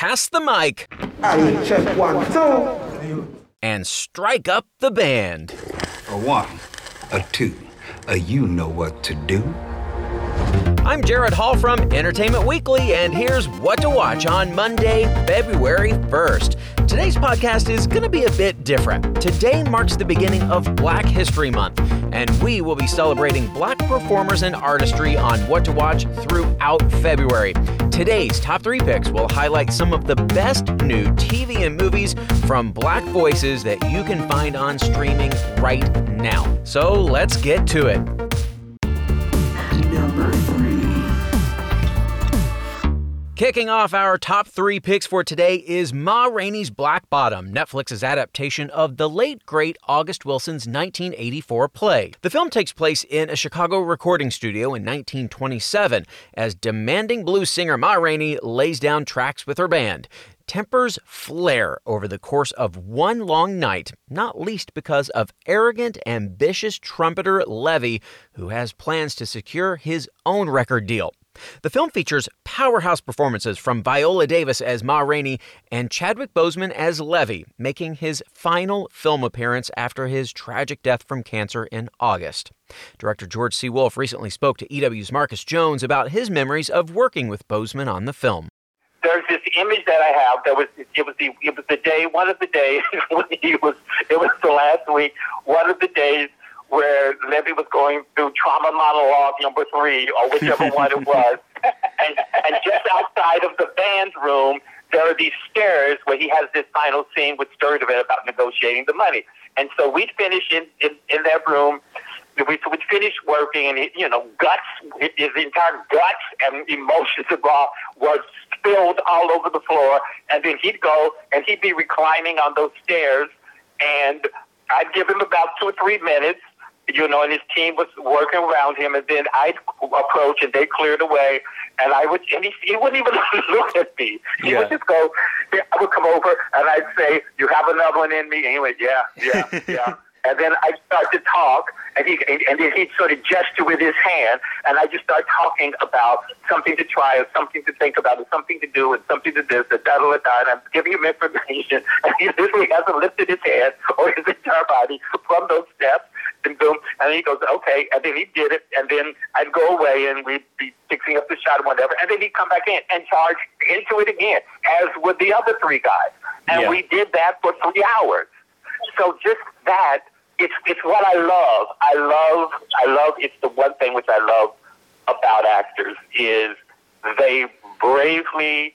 pass the mic. I check one, two. And strike up the band. A one, a two, a you know what to do. I'm Jared Hall from Entertainment Weekly, and here's what to watch on Monday, February 1st. Today's podcast is going to be a bit different. Today marks the beginning of Black History Month, and we will be celebrating black performers and artistry on what to watch throughout February. Today's top three picks will highlight some of the best new TV and movies from black voices that you can find on streaming right now. So let's get to it. Kicking off our top three picks for today is Ma Rainey's Black Bottom, Netflix's adaptation of the late great August Wilson's 1984 play. The film takes place in a Chicago recording studio in 1927 as demanding blues singer Ma Rainey lays down tracks with her band. Tempers flare over the course of one long night, not least because of arrogant, ambitious trumpeter Levee, who has plans to secure his own record deal. The film features powerhouse performances from Viola Davis as Ma Rainey and Chadwick Boseman as Levee, making his final film appearance after his tragic death from cancer in August. Director George C. Wolfe recently spoke to EW's Marcus Jones about his memories of working with Boseman on the film. There's this image that I have that was it was the it was the day one of the days when he was it was the last week one of the days where Levee was going through trauma monologue number three, or whichever one it was. And, and just outside of the band's room, there are these stairs where he has this final scene with Sturdivant about negotiating the money. And so we'd finish in, in, in that room. We would finish working, and it, you know, guts, his entire guts and emotions of raw was spilled all over the floor. And then he'd go and he'd be reclining on those stairs, and I'd give him about two or three minutes, you know, and his team was working around him, and then I'd approach, and they cleared away, and I would, and he, he wouldn't even look at me. He Yeah. would just go. I would come over, and I'd say, "You have another one in me," and he went, "Yeah, yeah, yeah." And then I'd start to talk, and he and, and then he'd sort of gesture with his hand, and I just start talking about something to try, or something to think about, or something to do, and something to this, and da da da da. And I'm giving him information, and he literally hasn't lifted his head or his entire body from those steps. And boom, and he goes, okay, and then he did it, and then I'd go away, and we'd be fixing up the shot and whatever, and then he'd come back in and charge into it again, as with the other three guys, and Yeah. we did that for three hours. So just that, it's it's what I love. I love I love it's the one thing which I love about actors is they bravely,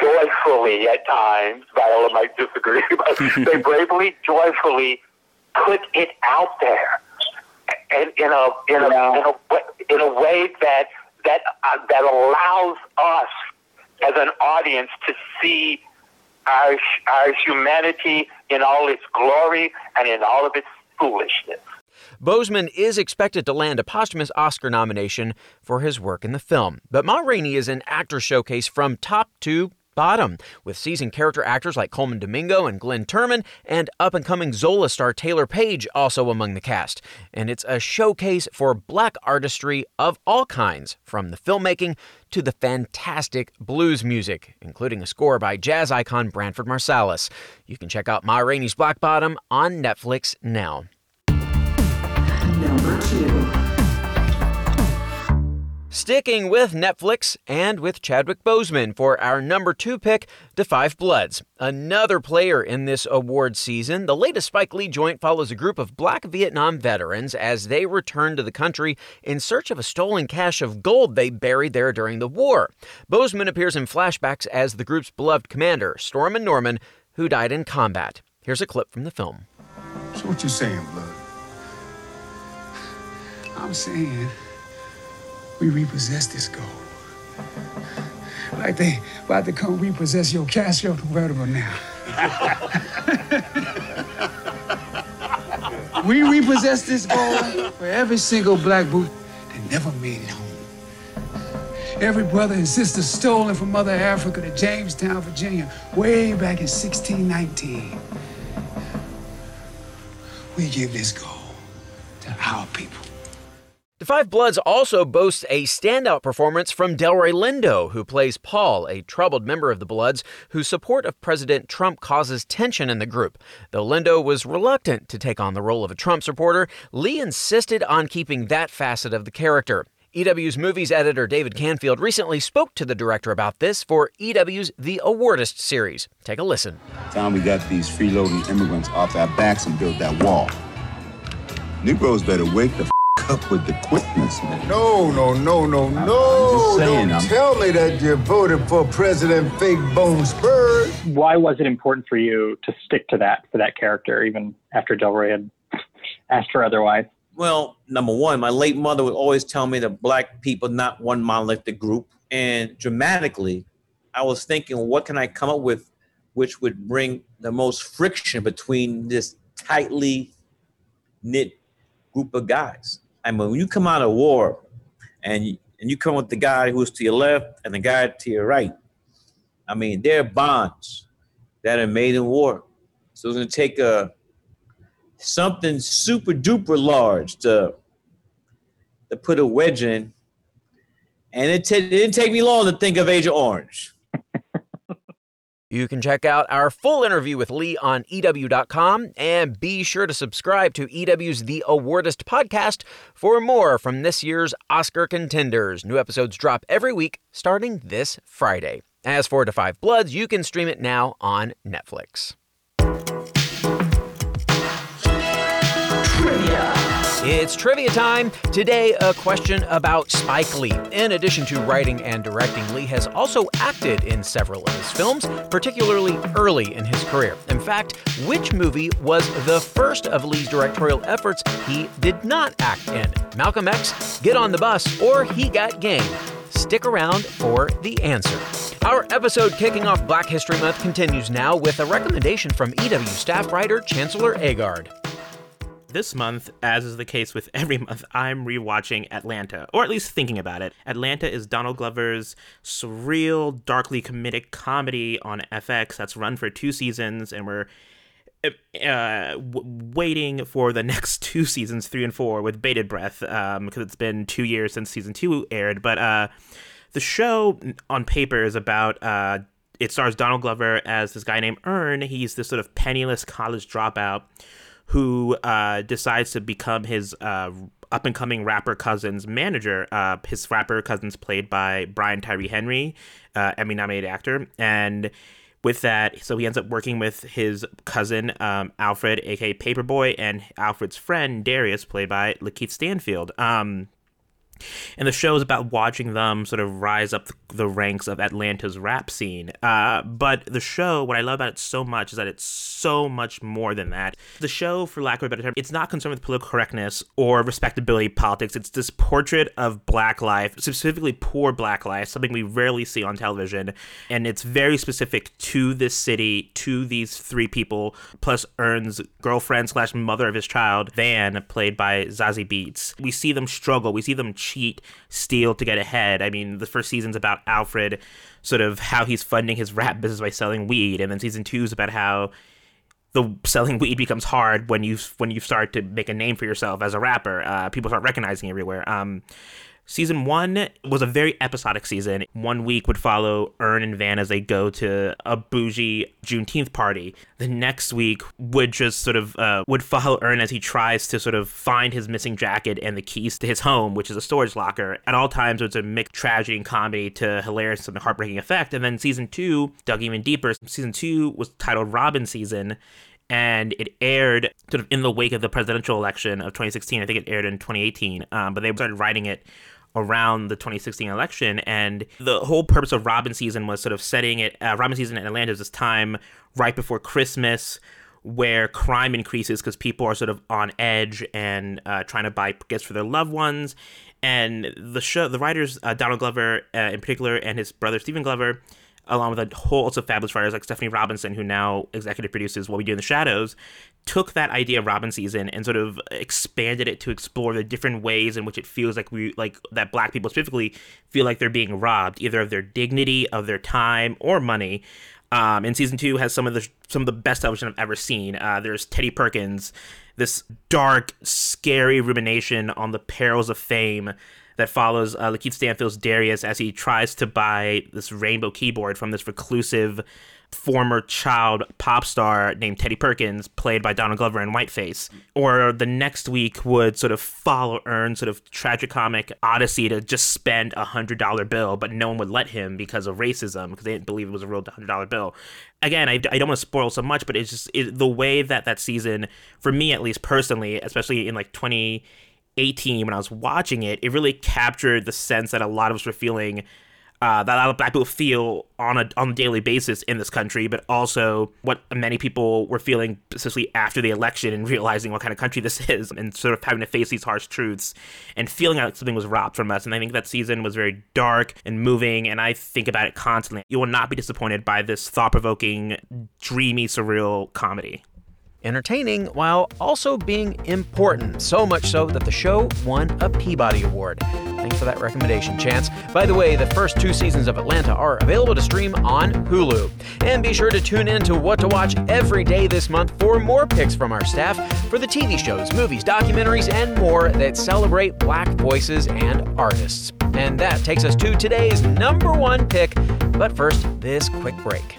joyfully at times, Viola might disagree, but they bravely, joyfully put it out there. And in a in a, in a in a way that that uh, that allows us as an audience to see our our humanity in all its glory and in all of its foolishness. Boseman is expected to land a posthumous Oscar nomination for his work in the film, but Ma Rainey is an actor showcase from top to bottom, with seasoned character actors like Colman Domingo and Glenn Turman, and up and coming Zola star Taylour Paige also among the cast. And it's a showcase for black artistry of all kinds, from the filmmaking to the fantastic blues music, including a score by jazz icon Branford Marsalis. You can check out Ma Rainey's Black Bottom on Netflix now. Number two. Sticking with Netflix and with Chadwick Boseman for our number two pick, The Five Bloods. Another player in this award season, the latest Spike Lee joint follows a group of black Vietnam veterans as they return to the country in search of a stolen cache of gold they buried there during the war. Boseman appears in flashbacks as the group's beloved commander, Stormin Norman, who died in combat. Here's a clip from the film. So what you saying, blood? I'm saying we repossess this gold. Like they about to come repossess your Casio convertible now. we repossess this gold for every single black boot that never made it home. Every brother and sister stolen from Mother Africa to Jamestown, Virginia, way back in 1619. We give this gold. The Five Bloods also boasts a standout performance from Delroy Lindo, who plays Paul, a troubled member of the Bloods whose support of President Trump causes tension in the group. Though Lindo was reluctant to take on the role of a Trump supporter, Lee insisted on keeping that facet of the character. EW's movies editor David Canfield recently spoke to the director about this for EW's The Awardist series. Take a listen. Time we got these freeloading immigrants off our backs and built that wall. Negroes better wake the f- up with the quickness, man. No, no, no, no, I'm no. just saying, Don't I'm- tell me that you voted for President Fake Bone Spurs. Why was it important for you to stick to that for that character, even after Delroy had asked her otherwise? Well, number one, my late mother would always tell me that black people not one monolithic group. And dramatically, I was thinking, what can I come up with which would bring the most friction between this tightly knit group of guys? I mean, when you come out of war and you, and you come with the guy who's to your left and the guy to your right, I mean, there are bonds that are made in war. So it's going to take a something super duper large to to put a wedge in. And it, t- it didn't take me long to think of Agent Orange. You can check out our full interview with Lee on EW.com and be sure to subscribe to EW's The Awardist podcast for more from this year's Oscar contenders. New episodes drop every week starting this Friday. As for Da Five Bloods, you can stream it now on Netflix. It's trivia time. Today, a question about Spike Lee. In addition to writing and directing, Lee has also acted in several of his films, particularly early in his career. In fact, which movie was the first of Lee's directorial efforts he did not act in? Malcolm X, Get on the Bus, or He Got Game? Stick around for the answer. Our episode kicking off Black History Month continues now with a recommendation from EW staff writer Chancellor Agard. This month, as is the case with every month, I'm rewatching Atlanta, or at least thinking about it. Atlanta is Donald Glover's surreal, darkly comedic comedy on FX that's run for two seasons, and we're uh, w- waiting for the next two seasons, three and four, with bated breath, because it's been two years since season two aired. But uh, the show on paper is about. Uh, it stars Donald Glover as this guy named Earn. He's this sort of penniless college dropout who uh, decides to become his uh, up and coming rapper cousin's manager. Uh, his rapper cousin's played by Brian Tyree Henry, uh, Emmy nominated actor. And with that, so he ends up working with his cousin, um, Alfred, aka Paperboy, and Alfred's friend, Darius, played by Lakeith Stanfield. Um, and the show is about watching them sort of rise up the ranks of Atlanta's rap scene. Uh, but the show, what I love about it so much is that it's so much more than that. The show, for lack of a better term, it's not concerned with political correctness or respectability politics. It's this portrait of black life, specifically poor black life, something we rarely see on television. And it's very specific to this city, to these three people, plus Earn's girlfriend slash mother of his child, Van, played by Zazie Beetz. We see them struggle. We see them cheat, steal to get ahead. I mean, the first season's about Alfred, sort of how he's funding his rap business by selling weed, and then season two is about how the selling weed becomes hard when you when you start to make a name for yourself as a rapper. Uh, people start recognizing everywhere. Um, Season one was a very episodic season. One week would follow Earn and Van as they go to a bougie Juneteenth party. The next week would just sort of uh, would follow Earn as he tries to sort of find his missing jacket and the keys to his home, which is a storage locker. At all times, it was a mixed tragedy and comedy to hilarious and heartbreaking effect. And then season two dug even deeper. Season two was titled Robbin' Season and it aired sort of in the wake of the presidential election of 2016. I think it aired in 2018, um, but they started writing it around the 2016 election. And the whole purpose of Robbin' season was sort of setting it, uh, Robbin' season in Atlanta is this time right before Christmas where crime increases because people are sort of on edge and uh, trying to buy gifts for their loved ones. And the show, the writers, uh, Donald Glover uh, in particular, and his brother Stephen Glover, along with a whole host of fabulous writers like Stephanie Robinson, who now executive produces What We Do in the Shadows, took that idea of Robbin' season and sort of expanded it to explore the different ways in which it feels like we like that black people specifically feel like they're being robbed either of their dignity, of their time, or money. Um, and season two has some of the some of the best television I've ever seen. Uh, there's Teddy Perkins, this dark, scary rumination on the perils of fame that follows uh, Lakeith Stanfield's Darius as he tries to buy this rainbow keyboard from this reclusive former child pop star named Teddy Perkins, played by Donald Glover in Whiteface. Or the next week would sort of follow Earn's sort of tragicomic odyssey to just spend a hundred dollar bill, but no one would let him because of racism, because they didn't believe it was a real hundred dollar bill. Again, I, I don't want to spoil so much, but it's just it, the way that that season, for me at least personally, especially in like 2018 when I was watching it, it really captured the sense that a lot of us were feeling uh, that a lot of black people feel on a on a daily basis in this country, but also what many people were feeling, especially after the election and realizing what kind of country this is, and sort of having to face these harsh truths and feeling like something was robbed from us. And I think that season was very dark and moving, and I think about it constantly. You will not be disappointed by this thought provoking, dreamy, surreal comedy entertaining while also being important. So much so that the show won a Peabody Award. Thanks for that recommendation, Chance. By the way, the first two seasons of Atlanta are available to stream on Hulu. And be sure to tune in to What to Watch every day this month for more picks from our staff for the TV shows, movies, documentaries, and more that celebrate black voices and artists. And that takes us to today's number one pick. But first, this quick break.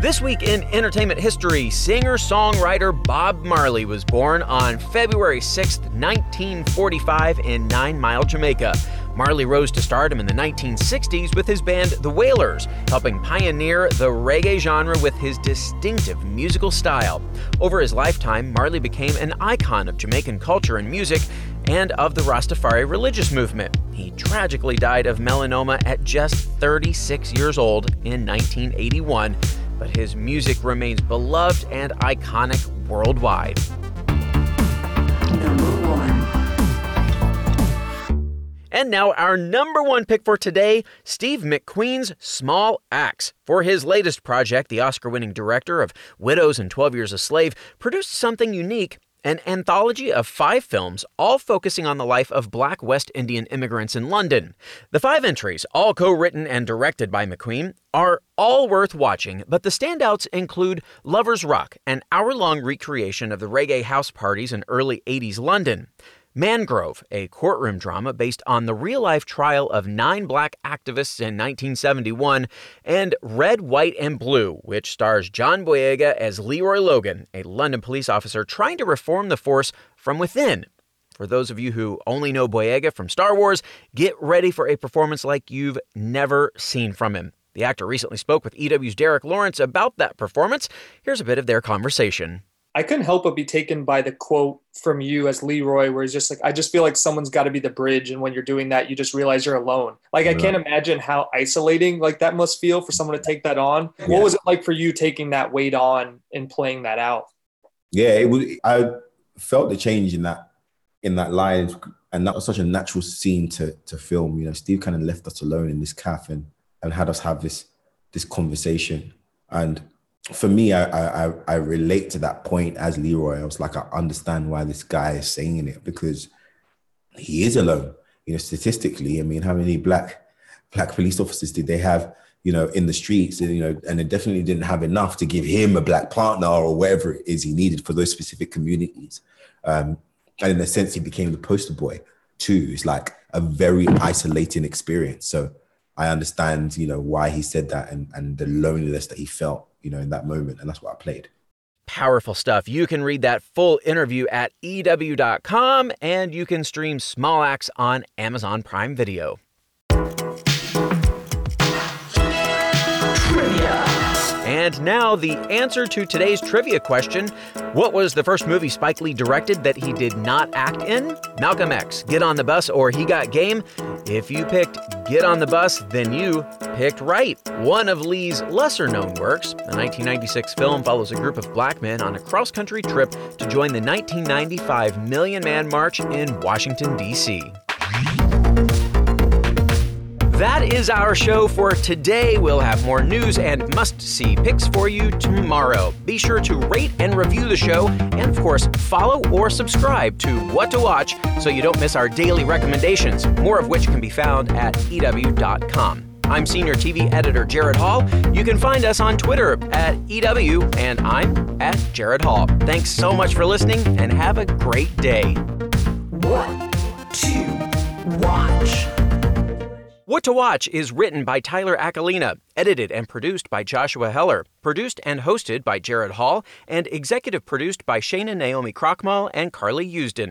This week in entertainment history, singer songwriter Bob Marley was born on February 6, 1945, in Nine Mile, Jamaica. Marley rose to stardom in the 1960s with his band The Wailers, helping pioneer the reggae genre with his distinctive musical style. Over his lifetime, Marley became an icon of Jamaican culture and music and of the Rastafari religious movement. He tragically died of melanoma at just 36 years old in 1981 but his music remains beloved and iconic worldwide. Number one. And now, our number one pick for today Steve McQueen's Small Axe. For his latest project, the Oscar winning director of Widows and 12 Years a Slave produced something unique an anthology of five films, all focusing on the life of black West Indian immigrants in London. The five entries, all co written and directed by McQueen, are all worth watching, but the standouts include Lover's Rock, an hour long recreation of the reggae house parties in early 80s London. Mangrove, a courtroom drama based on the real life trial of nine black activists in 1971, and Red, White, and Blue, which stars John Boyega as Leroy Logan, a London police officer trying to reform the force from within. For those of you who only know Boyega from Star Wars, get ready for a performance like you've never seen from him. The actor recently spoke with EW's Derek Lawrence about that performance. Here's a bit of their conversation. I couldn't help but be taken by the quote from you as Leroy, where he's just like, I just feel like someone's got to be the bridge. And when you're doing that, you just realize you're alone. Like, I can't imagine how isolating like that must feel for someone to take that on. Yeah. What was it like for you taking that weight on and playing that out? Yeah, it was, I felt the change in that, in that line. And that was such a natural scene to, to film. You know, Steve kind of left us alone in this cafe and, and had us have this, this conversation. And for me, I, I I relate to that point as Leroy. I was like, I understand why this guy is saying it because he is alone. You know, statistically, I mean, how many black black police officers did they have? You know, in the streets, and you know, and they definitely didn't have enough to give him a black partner or whatever it is he needed for those specific communities. Um, and in a sense, he became the poster boy too. It's like a very isolating experience. So I understand, you know, why he said that and and the loneliness that he felt you know, in that moment. And that's what I played. Powerful stuff. You can read that full interview at EW.com and you can stream Small Axe on Amazon Prime Video. And now, the answer to today's trivia question What was the first movie Spike Lee directed that he did not act in? Malcolm X, Get on the Bus, or He Got Game? If you picked Get on the Bus, then you picked right. One of Lee's lesser known works, the 1996 film follows a group of black men on a cross country trip to join the 1995 Million Man March in Washington, D.C. That is our show for today. We'll have more news and must see picks for you tomorrow. Be sure to rate and review the show, and of course, follow or subscribe to What to Watch so you don't miss our daily recommendations, more of which can be found at EW.com. I'm Senior TV Editor Jared Hall. You can find us on Twitter at EW, and I'm at Jared Hall. Thanks so much for listening, and have a great day. What to watch? What to Watch is written by Tyler Aquilina, edited and produced by Joshua Heller, produced and hosted by Jared Hall, and executive produced by Shana Naomi Krochmal and Carly Usden.